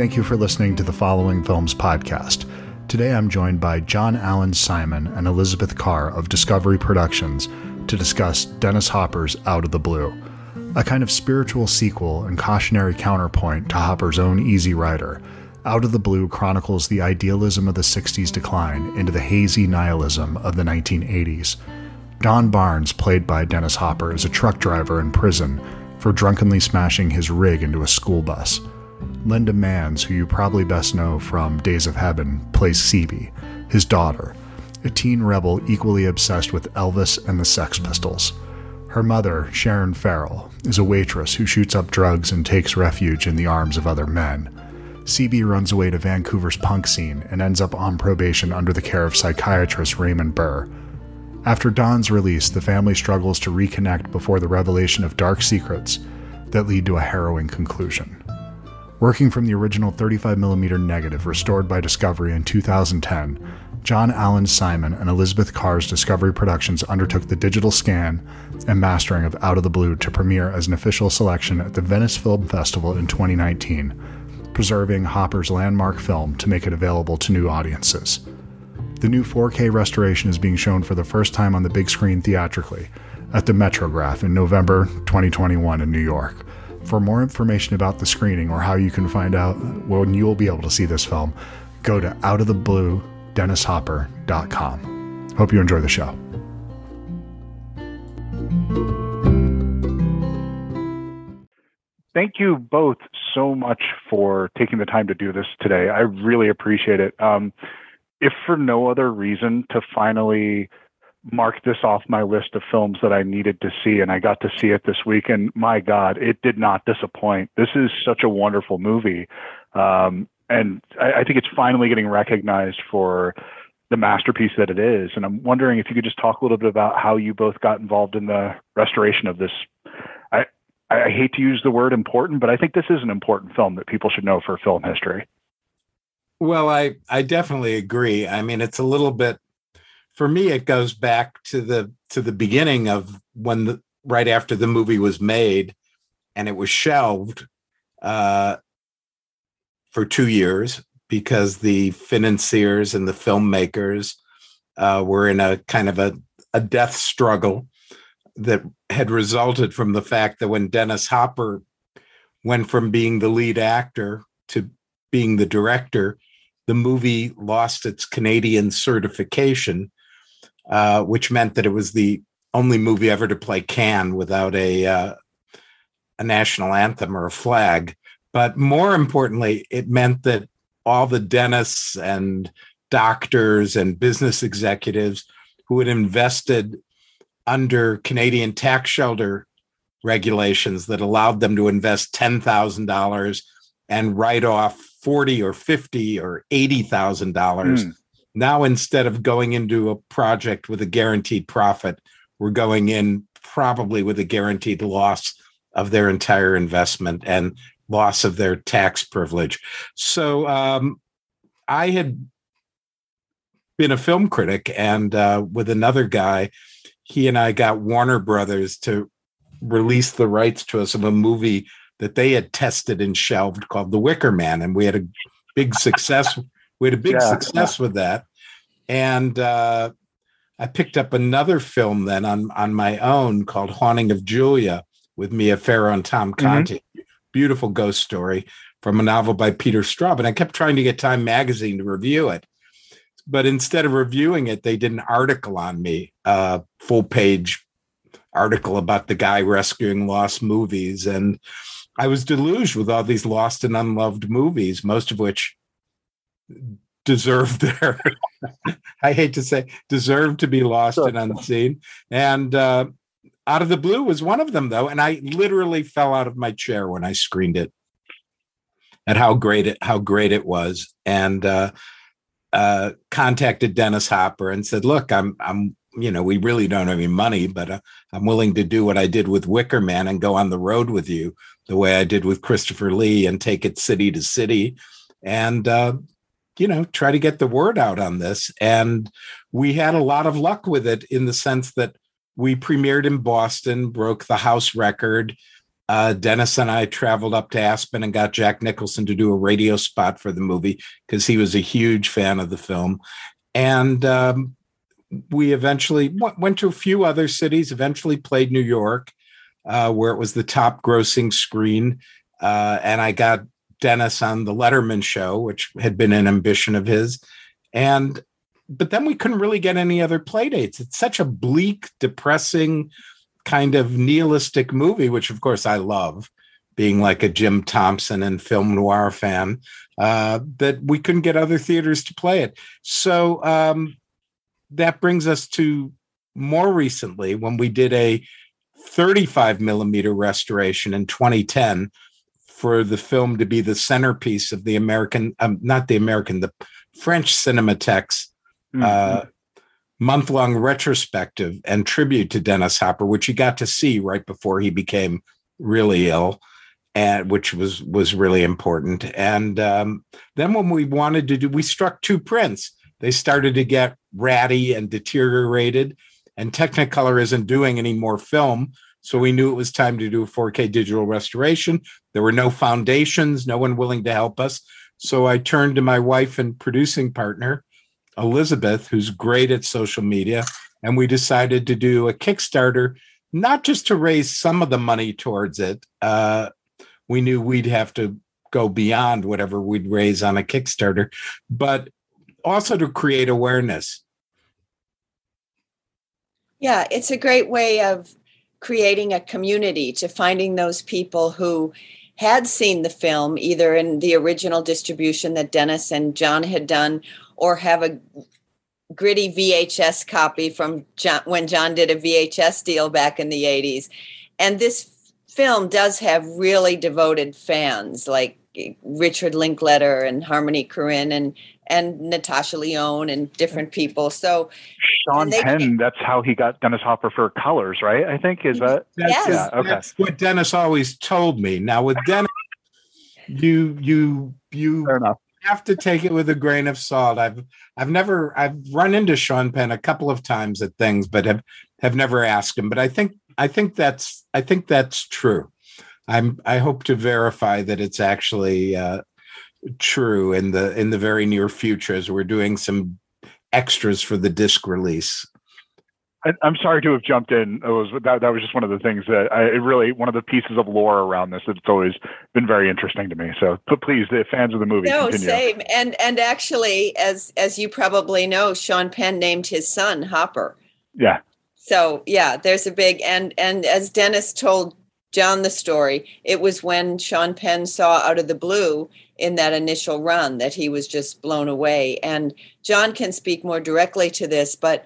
Thank you for listening to the Following Films podcast. Today I'm joined by John Alan Simon and Elizabeth Karr of Discovery Productions to discuss Dennis Hopper's Out of the Blue, a kind of spiritual sequel and cautionary counterpoint to Hopper's own Easy Rider. Out of the Blue chronicles the idealism of the 60s decline into the hazy nihilism of the 1980s. Don Barnes, played by Dennis Hopper, is a truck driver in prison for drunkenly smashing his rig into a school bus. Linda Manz, who you probably best know from Days of Heaven, plays Cebe, his daughter, a teen rebel equally obsessed with Elvis and the Sex Pistols. Her mother, Sharon Farrell, is a waitress who shoots up drugs and takes refuge in the arms of other men. Cebe runs away to Vancouver's punk scene and ends up on probation under the care of psychiatrist Raymond Burr. After Don's release, the family struggles to reconnect before the revelation of dark secrets that lead to a harrowing conclusion. Working from the original 35mm negative restored by Discovery in 2010, John Alan Simon and Elizabeth Karr's Discovery Productions undertook the digital scan and mastering of Out of the Blue to premiere as an official selection at the Venice Film Festival in 2019, preserving Hopper's landmark film to make it available to new audiences. The new 4K restoration is being shown for the first time on the big screen theatrically at the Metrograph in November 2021 in New York. For more information about the screening or how you can find out when you will be able to see this film, go to outoftheblueDennisHopper.com. Hope you enjoy the show. Thank you both so much for taking the time to do this today. I really appreciate it. Um, if for no other reason, to finally marked this off my list of films that I needed to see, and I got to see it this week. And my God, it did not disappoint. This is such a wonderful movie, um, and I, I think it's finally getting recognized for the masterpiece that it is. And I'm wondering if you could just talk a little bit about how you both got involved in the restoration of this. I I hate to use the word important, but I think this is an important film that people should know for film history. Well, I I definitely agree. I mean, it's a little bit for me, it goes back to the to the beginning of when the right after the movie was made, and it was shelved uh, for two years because the financiers and the filmmakers uh, were in a kind of a, a death struggle that had resulted from the fact that when Dennis Hopper went from being the lead actor to being the director, the movie lost its Canadian certification uh, which meant that it was the only movie ever to play Cannes without a uh, a national anthem or a flag. But more importantly, it meant that all the dentists and doctors and business executives who had invested under Canadian tax shelter regulations that allowed them to invest $10,000 and write off 40 or 50 or $80,000 mm. Now, instead of going into a project with a guaranteed profit, we're going in probably with a guaranteed loss of their entire investment and loss of their tax privilege. So um, I had been a film critic, and uh, with another guy, he and I got Warner Brothers to release the rights to us of a movie that they had tested and shelved called The Wicker Man, and we had a big success we had a big yeah, success with that. And uh, I picked up another film then on, on my own called Haunting of Julia with Mia Farrow and Tom mm-hmm. Conti. Mm-hmm. Beautiful ghost story from a novel by Peter Straub. And I kept trying to get Time Magazine to review it. But instead of reviewing it, they did an article on me, a full page article about the guy rescuing lost movies. And I was deluged with all these lost and unloved movies, most of which deserve their i hate to say deserve to be lost sure. and unseen. And uh, out of the blue was one of them though and i literally fell out of my chair when i screened it at how great it how great it was. And uh, uh, contacted dennis hopper and said look i'm i'm you know we really don't have any money but uh, i'm willing to do what i did with wicker man and go on the road with you the way i did with christopher lee and take it city to city. And uh, you know, try to get the word out on this. And we had a lot of luck with it in the sense that we premiered in Boston, broke the house record. uh, Dennis and I traveled up to Aspen and got Jack Nicholson to do a radio spot for the movie because he was a huge fan of the film. And um, we eventually w- went to a few other cities, eventually played New York, uh, where it was the top grossing screen. Uh, and I got Dennis on the Letterman show, which had been an ambition of his. And but then we couldn't really get any other play dates. It's such a bleak, depressing, kind of nihilistic movie, which of course I love, being like a Jim Thompson and film noir fan, uh, that we couldn't get other theaters to play it. So um, that brings us to more recently when we did a 35 millimeter restoration in 2010 for the film to be the centerpiece of the American, um, not the American, the French Cinematheque's mm-hmm. uh, month long retrospective and tribute to Dennis Hopper, which he got to see right before he became really ill. And which was was really important. And um, then when we wanted to do, we struck two prints they started to get ratty and deteriorated, and Technicolor isn't doing any more film. So we knew it was time to do a 4K digital restoration. There were no foundations, no one willing to help us. So I turned to my wife and producing partner, Elizabeth, who's great at social media, and we decided to do a Kickstarter, not just to raise some of the money towards it. Uh, we knew we'd have to go beyond whatever we'd raise on a Kickstarter, but also to create awareness. Yeah, it's a great way of creating a community to finding those people who had seen the film either in the original distribution that Dennis and John had done or have a gritty VHS copy from John, when John did a VHS deal back in the 80s. And this film does have really devoted fans like Richard Linklater and Harmony Korine and and Natasha Lyonne and different people. So Sean Penn, that's how he got Dennis Hopper for Colors, right? I think is that. That's, yes. Yeah, okay. That's what Dennis always told me. Now with Dennis, you you you have to take it with a grain of salt. I've I've never I've run into Sean Penn a couple of times at things, but have have never asked him. But I think I think that's I think that's true. I'm I hope to verify that it's actually uh, true in the in the very near future as we're doing some extras for the disc release. I, am sorry to have jumped in. It was that, that was just one of the things that I really one of the pieces of lore around this that's always been very interesting to me. So, but please, the fans of the movie. No, continue. same. And and actually, as as you probably know, Sean Penn named his son Hopper. Yeah. So yeah, there's a big and and as Dennis told John the story, it was when Sean Penn saw out of the blue in that initial run that he was just blown away. And John can speak more directly to this, but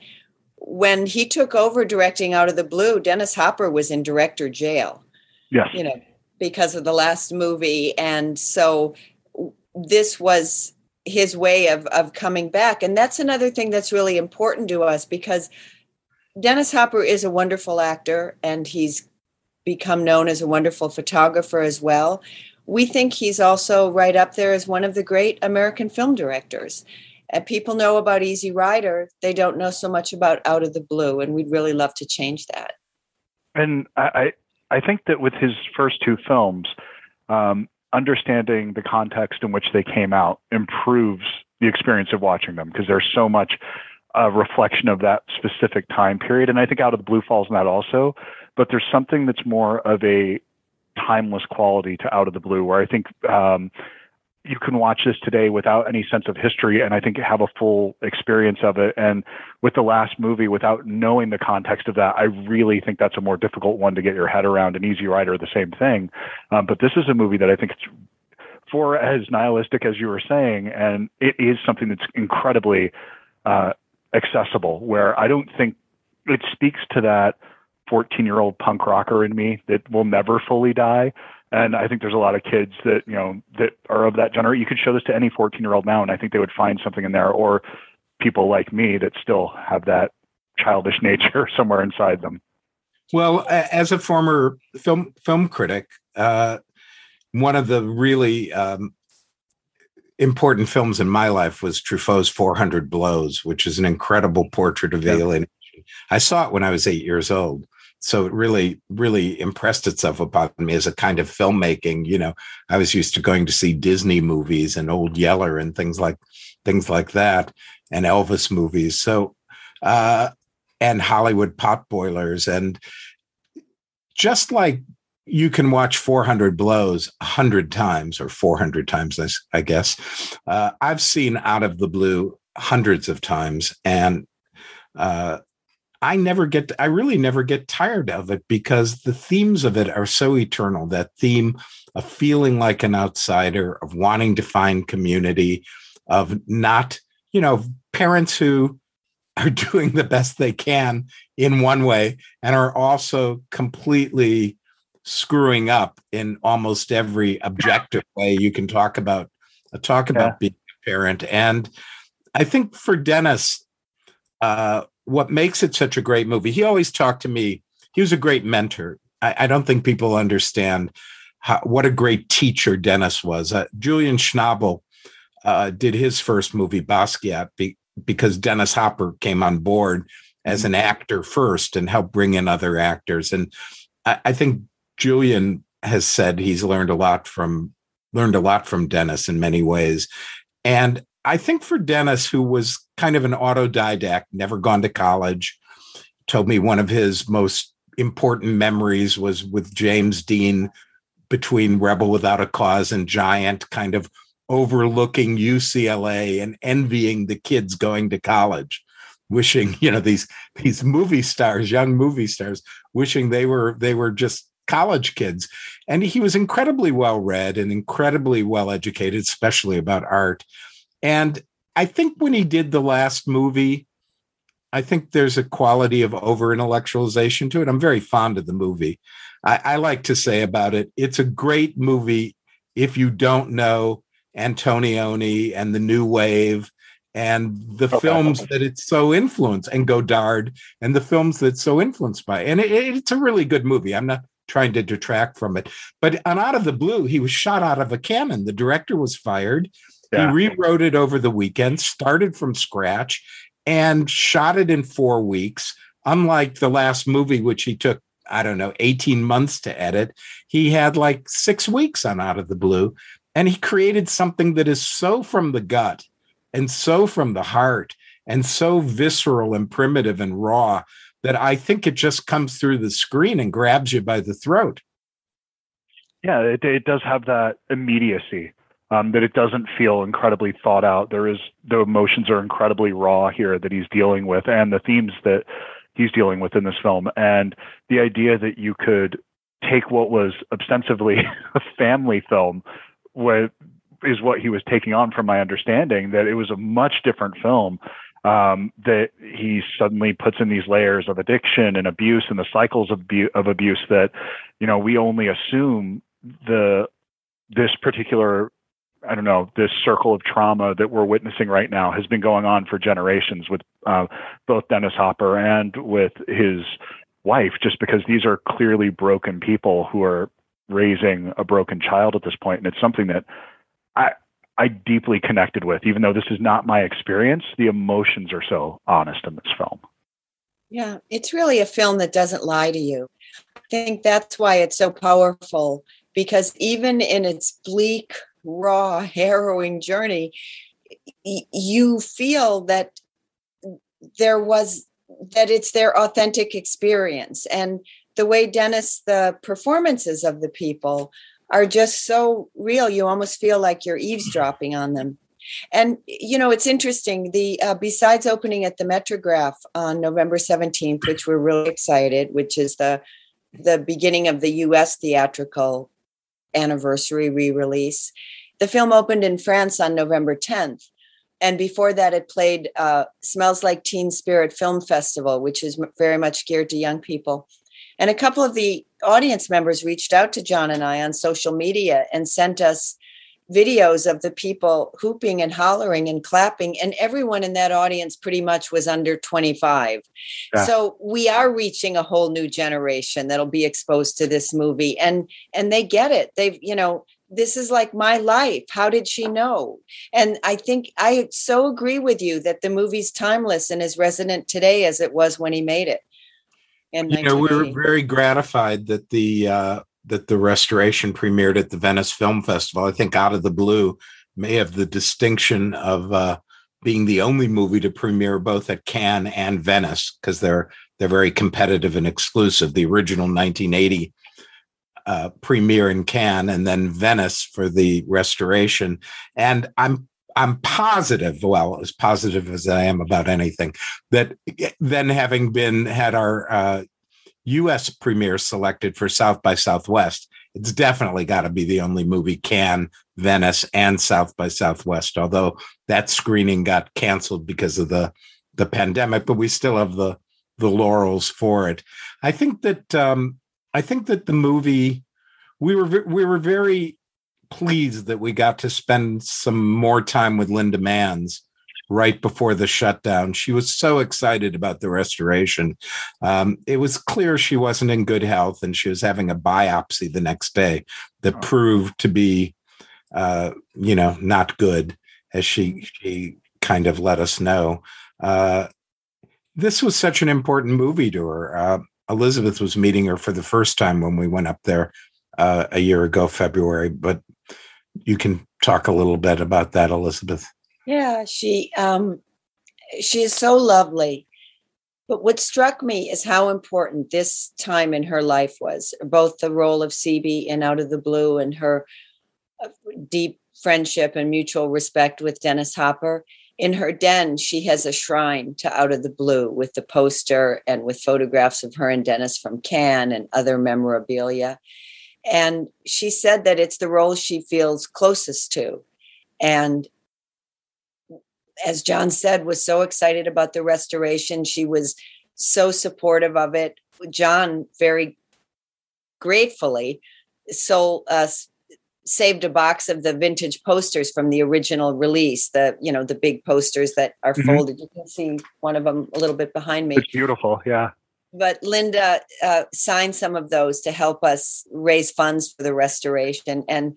when he took over directing Out of the Blue, Dennis Hopper was in director jail. Yes. You know, because of the last movie. And so this was his way of of coming back. And that's another thing that's really important to us because Dennis Hopper is a wonderful actor and he's become known as a wonderful photographer as well we think he's also right up there as one of the great American film directors. And people know about Easy Rider, they don't know so much about Out of the Blue, and we'd really love to change that. And I, I think that with his first two films, um, understanding the context in which they came out improves the experience of watching them because there's so much a reflection of that specific time period. And I think Out of the Blue falls in that also. But there's something that's more of a timeless quality to Out of the Blue, where I think um, you can watch this today without any sense of history and I think have a full experience of it. And with the last movie, without knowing the context of that, I really think that's a more difficult one to get your head around. And Easy Rider, the same thing. Um, but this is a movie that I think it's for as nihilistic as you were saying, and it is something that's incredibly uh, accessible. Where I don't think it speaks to that 14 year old punk rocker in me that will never fully die. And I think there's a lot of kids that, you know, that are of that generation. You could show this to any 14 year old now, and I think they would find something in there, or people like me that still have that childish nature somewhere inside them. Well, as a former film film critic, uh, one of the really um, important films in my life was Truffaut's 400 Blows, which is an incredible portrait of alienation. I saw it when I was eight years old. So it really really impressed itself upon me as a kind of filmmaking you know i was used to going to see disney movies and old yeller and things like things like that and elvis movies. So uh and hollywood potboilers and just like you can watch 400 blows 100 times or 400 times i guess uh, i've seen out of the blue hundreds of times and uh, I never get, I really never get tired of it because the themes of it are so eternal. That theme of feeling like an outsider, of wanting to find community, of not, you know, parents who are doing the best they can in one way and are also completely screwing up in almost every objective way you can talk about uh, talk about yeah. being a parent and i think for dennis uh, what makes it such a great movie, he always talked to me. He was a great mentor. I, I don't think people understand how, what a great teacher Dennis was. Uh, Julian Schnabel uh, did his first movie, Basquiat, be, because Dennis Hopper came on board as an actor first and helped bring in other actors. And I, I think Julian has said he's learned a lot from learned a lot from Dennis in many ways. And I think for Dennis, who was kind of an autodidact, never gone to college, told me one of his most important memories was with James Dean between Rebel Without a Cause and Giant, kind of overlooking UCLA and envying the kids going to college, wishing, you know, these these movie stars, young movie stars, wishing they were they were just college kids. And he was incredibly well read and incredibly well educated, especially about art. And I think when he did the last movie, I think there's a quality of over intellectualization to it. I'm very fond of the movie. I, I, like to say about it, it's a great movie if you don't know Antonioni and the New Wave and the okay. films that it's so influenced and Godard and the films that's so influenced by. And it, it's a really good movie. I'm not trying to detract from it. But on Out of the Blue, he was shot out of a cannon. The director was fired. Yeah. He rewrote it over the weekend, started from scratch, and shot it in four weeks. Unlike the last movie, which he took, I don't know, 18 months to edit, he had like six weeks on Out of the Blue. And he created something that is so from the gut and so from the heart and so visceral and primitive and raw that I think it just comes through the screen and grabs you by the throat. Yeah, it, it does have that immediacy um, that it doesn't feel incredibly thought out. There is the emotions are incredibly raw here that he's dealing with, and the themes that he's dealing with in this film, and the idea that you could take what was ostensibly a family film, what is what he was taking on, from my understanding, that it was a much different film. Um, that he suddenly puts in these layers of addiction and abuse and the cycles of, bu- of abuse that, you know, we only assume the this particular I don't know, this circle of trauma that we're witnessing right now has been going on for generations with uh, both Dennis Hopper and with his wife, just because these are clearly broken people who are raising a broken child at this point. And it's something that I, I deeply connected with, even though this is not my experience. The emotions are so honest in this film. Yeah, it's really a film that doesn't lie to you. I think that's why it's so powerful because even in its bleak raw, harrowing journey, you feel that there was that it's their authentic experience. And the way dennis the performances of the people are just so real you almost feel like you're eavesdropping on them. And you know it's interesting the uh, besides opening at the metrograph on november 17th which we're really excited which is the the beginning of the us theatrical anniversary re-release the film opened in France on November 10th. And before that, it played uh, Smells Like Teen Spirit Film Festival, which is very much geared to young people. And a couple of the audience members reached out to John and I on social media and sent us videos of the people hooping and hollering and clapping and everyone in that audience pretty much was under 25 yeah. so we are reaching a whole new generation that'll be exposed to this movie and and they get it they've you know this is like my life. How did she know? And I think I so agree with you that the movie's timeless and as resonant today as it was when he made it. and You know, we were 1980. very gratified that the uh, that the restoration premiered at the Venice Film Festival. I think Out of the Blue may have the distinction of uh, being the only movie to premiere both at Cannes and Venice because they're they're very competitive and exclusive. The original 1980 uh, premiere in Cannes and then Venice for the restoration. And I'm I'm positive, well, as positive as I am about anything, that then having been had our uh, U.S. premiere selected for South by Southwest, it's definitely got to be the only movie Cannes, Venice, and South by Southwest. Although that screening got canceled because of the the pandemic, but we still have the the laurels for it. I think that um, I think that the movie we were we were very pleased that we got to spend some more time with Linda Manz right before the shutdown. She was so excited about the restoration. Um, it was clear she wasn't in good health, and she was having a biopsy the next day that Oh. proved to be, uh, you know, not good, as she she kind of let us know. Uh, this was such an important movie to her. Uh, Elizabeth was meeting her for the first time when we went up there uh, a year ago, February. But you can talk a little bit about that, Elizabeth. Yeah, she um she is so lovely. But what struck me is how important this time in her life was, both the role of Cebe in Out of the Blue and her uh, deep friendship and mutual respect with Dennis Hopper. In her den, she has a shrine to Out of the Blue with the poster and with photographs of her and Dennis from Cannes and other memorabilia. And she said that it's the role she feels closest to. And as John said, was so excited about the restoration. She was so supportive of it. John very gratefully sold us saved a box of the vintage posters from the original release the you know the big posters that are Mhm. folded you can see one of them a little bit behind me It's beautiful. Yeah. but Linda uh, signed some of those to help us raise funds for the restoration, and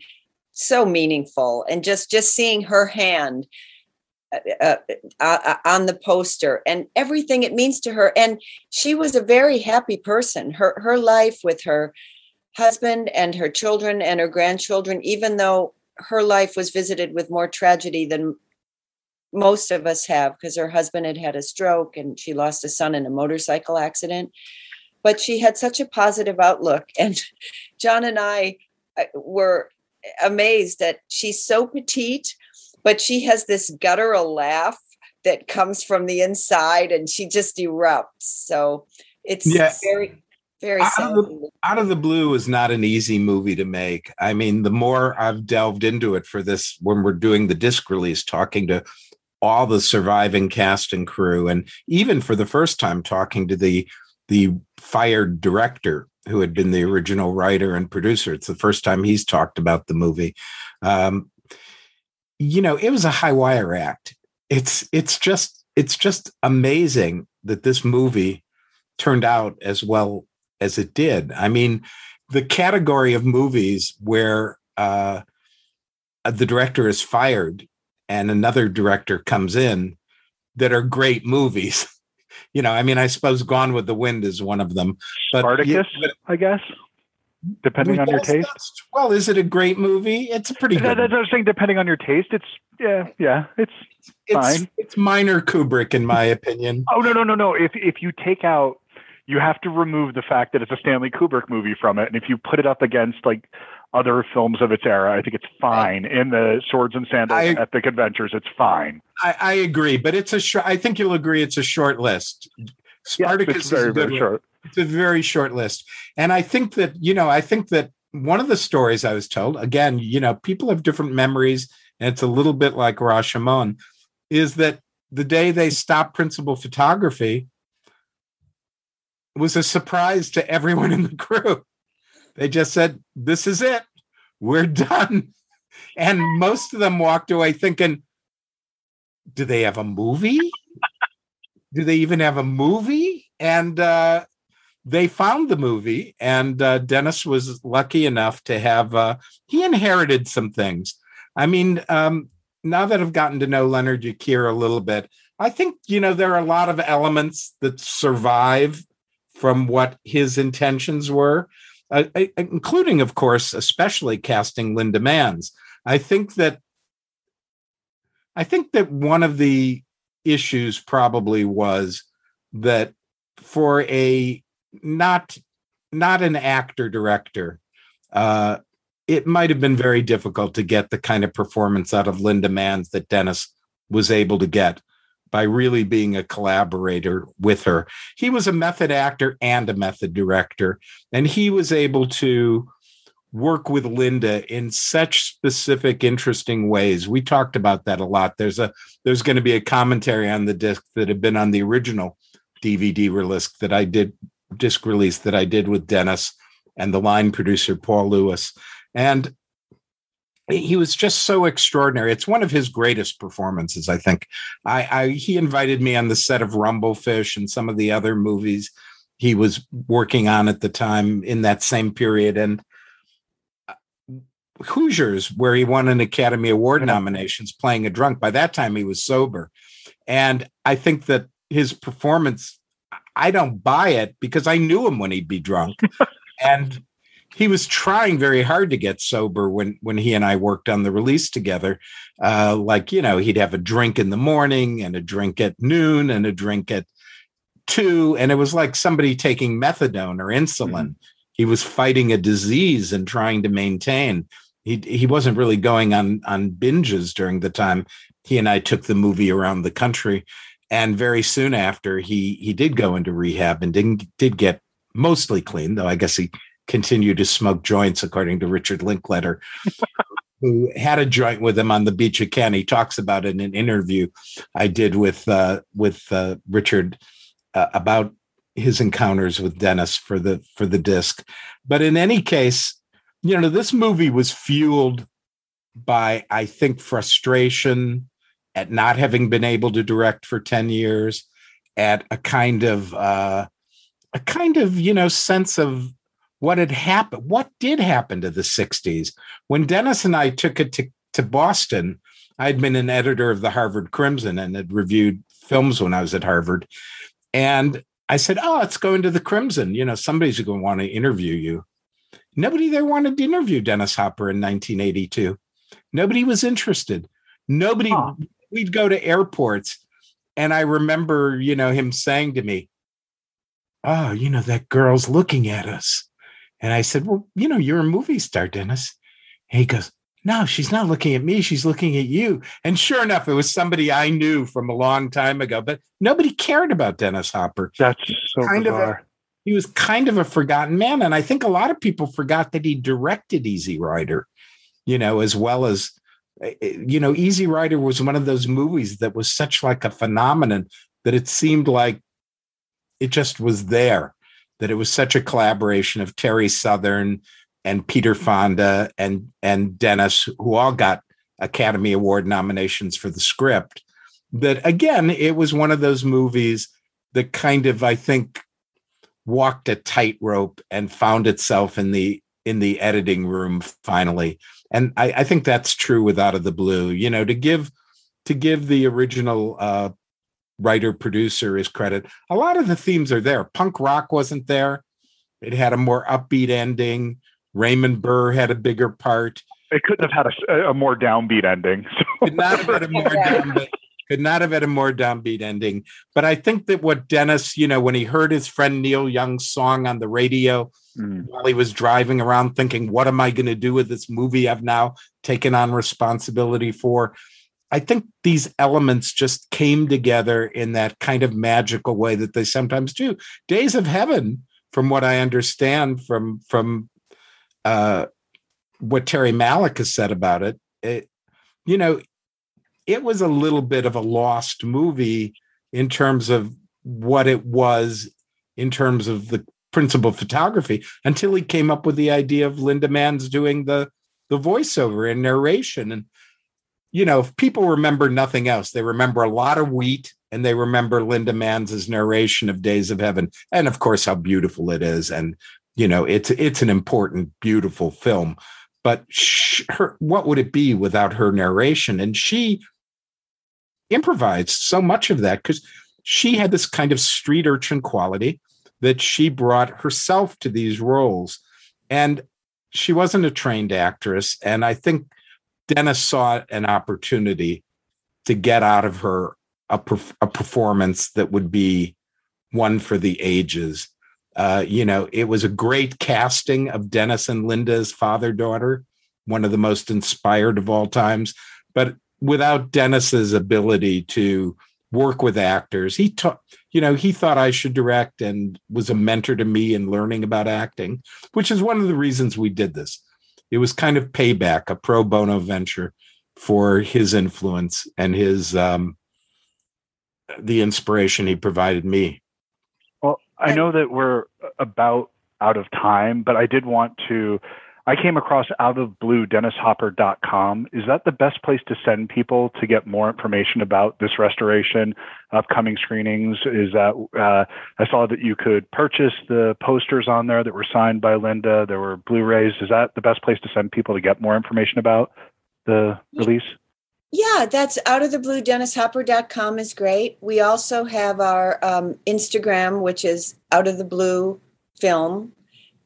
so meaningful. And just just seeing her hand uh, uh, uh, on the poster and everything it means to her, and she was a very happy person. Her her life with her husband and her children and her grandchildren, even though her life was visited with more tragedy than most of us have because her husband had had a stroke and she lost a son in a motorcycle accident. But she had such a positive outlook. And john and i uh, were amazed that she's so petite but she has this guttural laugh that comes from the inside and she just erupts so it's Yeah. very very Out of Out of the Blue is not an easy movie to make. I mean, the more I've delved into it for this, when we're doing the disc release, talking to all the surviving cast and crew, and even for the first time talking to the the fired director who had been the original writer and producer. It's the first time he's talked about the movie. Um, you know, it was a high wire act. It's it's just it's just amazing that this movie turned out as well as it did. I mean, the category of movies where uh, the director is fired and another director comes in that are great movies. You know, I mean, I suppose Gone with the Wind is one of them. But Spartacus, but- I guess, depending on your taste. Well, is it a great movie? It's a pretty That- good. That's what I was saying. Depending on your taste, it's yeah, yeah. It's It's, fine. it's minor Kubrick, in my opinion. oh no, no, no, no. If if you take out, you have to remove the fact that it's a Stanley Kubrick movie from it, and if you put it up against like other films of its era, I think it's fine. In the Swords and Sandals I- Epic Adventures, it's fine. I, I agree, but it's a short. I think you'll agree it's a short list. Spartacus it's is a very good very one. short. It's a very short list. And i think that you know i think that one of the stories i was told again you know people have different memories and it's a little bit like rashomon is that the day they stopped principal photography was a surprise to everyone in the crew they just said this is it. We're done. And most of them walked away thinking do they have a movie? Do they even have a movie? And uh they found the movie and uh, dennis was lucky enough to have uh, he inherited some things i mean um, now that i've gotten to know leonard yakir a little bit i think you know there are a lot of elements that survive from what his intentions were, uh, including, of course, especially casting Linda Manz. I think that I think that one of the issues probably was that for a not not an actor director, uh, it might have been very difficult to get the kind of performance out of Linda Manz that Dennis was able to get by really being a collaborator with her. He was a method actor and a method director, and he was able to work with Linda in such specific, interesting ways. We talked about that a lot. There's a there's going to be a commentary on the disc that had been on the original DVD release that I did disc release that I did with Dennis and the line producer Paul Lewis. And he was just so extraordinary. It's one of his greatest performances, I think. I, I, he invited me on the set of Rumblefish and some of the other movies he was working on at the time in that same period, and uh, Hoosiers, where he won an Academy Award nominations playing a drunk. By that time, he was sober, and I think that his performance. I don't buy it because I knew him when he'd be drunk, and he was trying very hard to get sober when when he and I worked on the release together. Uh, like you know, he'd have a drink in the morning and a drink at noon and a drink at two, and it was like somebody taking methadone or insulin. Mm-hmm. He was fighting a disease and trying to maintain. He he wasn't really going on on binges during the time he and I took the movie around the country. And very soon after, he he did go into rehab and didn't did get mostly clean, though I guess he continued to smoke joints, according to Richard Linklater, who had a joint with him on the beach of Cannes. He talks about it in an interview I did with uh, with uh, Richard uh, about his encounters with Dennis for the for the disc. But in any case, you know, this movie was fueled by, I think, frustration at not having been able to direct for 10 years, at a kind of uh, a kind of, you know, sense of what had happened, what did happen to the 60s. When Dennis and I took it to, to Boston, I'd been an editor of the Harvard Crimson and had reviewed films when I was at Harvard. And I said, Oh, it's going to the Crimson. You know, somebody's going to want to interview you. Nobody there wanted to interview Dennis Hopper in 1982. Nobody was interested. Nobody, huh. We'd go to airports. And I remember, you know, him saying to me, Oh, you know, that girl's looking at us. And I said, Well, you know, you're a movie star, Dennis. And he goes, No, she's not looking at me. She's looking at you. And sure enough, it was somebody I knew from a long time ago, but nobody cared about Dennis Hopper. That's so kind bizarre. of a, he was kind of a forgotten man. And I think a lot of people forgot that he directed Easy Rider, you know, as well as Eh, eh, you know, Easy Rider was one of those movies that was such like a phenomenon that it seemed like it just was there that it was such a collaboration of Terry Southern and Peter Fonda and and Dennis, who all got Academy Award nominations for the script. That again, it was one of those movies that kind of, I think, walked a tightrope and found itself in the in the editing room finally. And I, I, think that's true with Out of the Blue. You know, to give to give the original uh, writer producer his credit. A lot of the themes are there. Punk rock wasn't there. It had a more upbeat ending. Raymond Burr had a bigger part. It couldn't have had a, a more downbeat ending. Could not have had a more downbeat. Could not have had a more downbeat ending. But I think that what Dennis, you know, when he heard his friend Neil Young's song on the radio mm. while he was driving around, thinking, "What am I going to do with this movie I've now taken on responsibility for?" I think these elements just came together in that kind of magical way that they sometimes do. Days of Heaven, from what I understand from from uh, what Terry Malick has said about it, it, you know, it was a little bit of a lost movie in terms of what it was in terms of the principal photography until he came up with the idea of Linda Manz doing the the voiceover and narration and you know, if people remember nothing else, they remember a lot of wheat and they remember Linda Manz's narration of Days of Heaven, and of course how beautiful it is. And you know, it's it's an important, beautiful film. But her, what would it be without her narration? And she improvised so much of that because she had this kind of street urchin quality. that she brought herself to these roles. And she wasn't a trained actress. And I think Dennis saw an opportunity to get out of her a, a performance that would be one for the ages. Uh, you know, it was a great casting of Dennis and Linda's father daughter, one of the most inspired of all times. But without Dennis's ability to work with actors, he taught, you know, he thought I should direct and was a mentor to me in learning about acting, which is one of the reasons we did this. It was kind of payback, a pro bono venture for his influence and his um, the inspiration he provided me. Well, I know that we're about out of time, but I did want to. I came across out of blue dennishopper.com. Is that the best place to send people to get more information about this restoration, upcoming screenings? Is that uh, I saw that you could purchase the posters on there that were signed by Linda. There were Blu-rays. Is that the best place to send people to get more information about the release? Yeah, that's out of the blue. DennisHopper.com is great. We also have our um, Instagram, which is out of the blue film,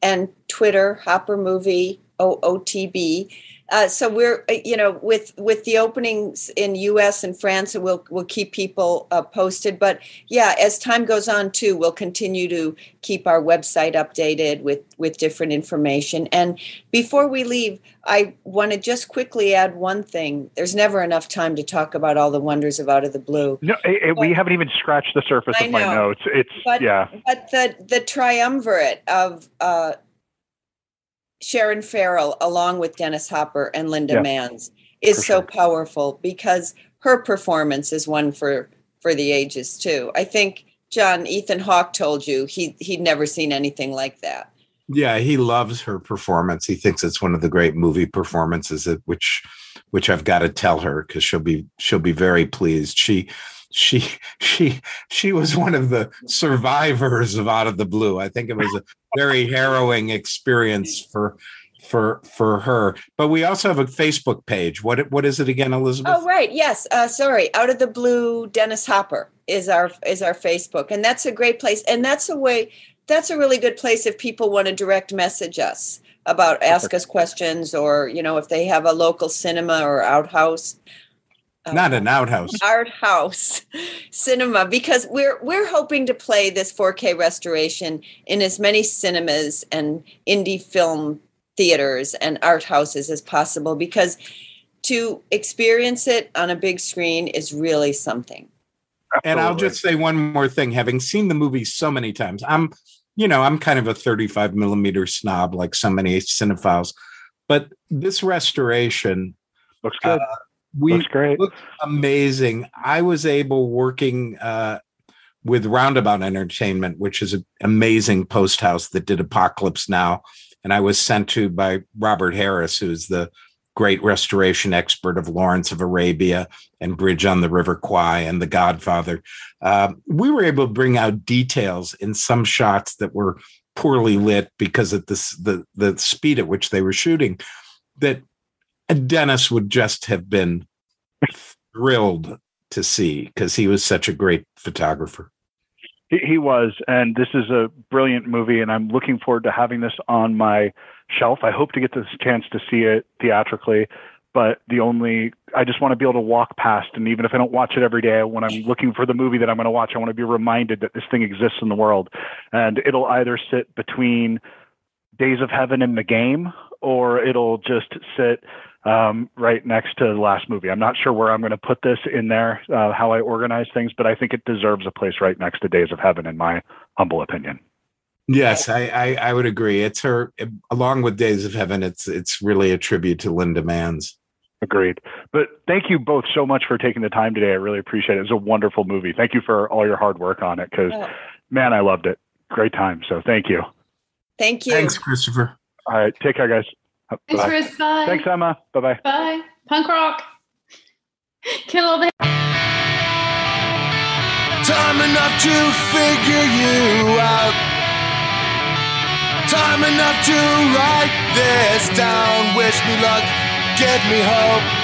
and Twitter, Hopper Movie, OOTB. Uh, so we're uh, you know with with the openings in U.S. and France, we'll we'll keep people uh, posted. But yeah, as time goes on too, we'll continue to keep our website updated with with different information. And before we leave, I want to just quickly add one thing. There's never enough time to talk about all the wonders of Out of the Blue. No, it, it, but, we haven't even scratched the surface I of my notes. It's but, yeah. But the the triumvirate of uh, Sharon Farrell, along with Dennis Hopper and Linda yeah, Manz, is so sure. powerful because her performance is one for for the ages too. I think John Ethan Hawke told you he he'd never seen anything like that. Yeah, he loves her performance. He thinks it's one of the great movie performances, that, which which I've got to tell her because she'll be she'll be very pleased. She she she she was one of the survivors of out of the blue. I think it was a very harrowing experience for for for her. But we also have a facebook page. What what is it again elizabeth? Oh right. Yes. Uh, sorry. Out of the blue dennis hopper is our is our facebook. And that's a great place. And that's a way that's a really good place if people want to direct message us about ask us questions or you know if they have a local cinema or outhouse not an outhouse. Art house cinema because we're we're hoping to play this 4k restoration in as many cinemas and indie film theaters and art houses as possible because to experience it on a big screen is really something. And i'll just say one more thing having seen the movie so many times i'm you know i'm kind of a 35 millimeter snob like so many cinephiles but this restoration looks good. uh, we Looks great. Looked amazing. I was able working uh, with Roundabout Entertainment, which is an amazing post house that did Apocalypse Now, and I was sent to by Robert Harris, who's the great restoration expert of Lawrence of Arabia and Bridge on the River Kwai and The Godfather. Uh, we were able to bring out details in some shots that were poorly lit because of this, the the speed at which they were shooting that and Dennis would just have been thrilled to see because he was such a great photographer. He, he was, and this is a brilliant movie, and I'm looking forward to having this on my shelf. I hope to get this chance to see it theatrically, but the only I just want to be able to walk past, and even if I don't watch it every day, when I'm looking for the movie that I'm going to watch, I want to be reminded that this thing exists in the world, and it'll either sit between Days of Heaven and the game, or it'll just sit um, right next to the last movie. I'm not sure where I'm going to put this in there, uh, how I organize things, but I think it deserves a place right next to Days of Heaven, in my humble opinion. Yes, I, I, I would agree. It's her, along with Days of Heaven. It's it's really a tribute to Linda Manz. Agreed. But thank you both so much for taking the time today. I really appreciate it. It was a wonderful movie. Thank you for all your hard work on it because, man, I loved it. Great time. So thank you. Thank you. Thanks, Christopher. All right. Take care, guys. Thanks, Chris. Bye. Thanks, Emma. Bye-bye. Bye. Punk rock. Kill all the. Time enough to figure you out. Time enough to write this down. Wish me luck, give me hope.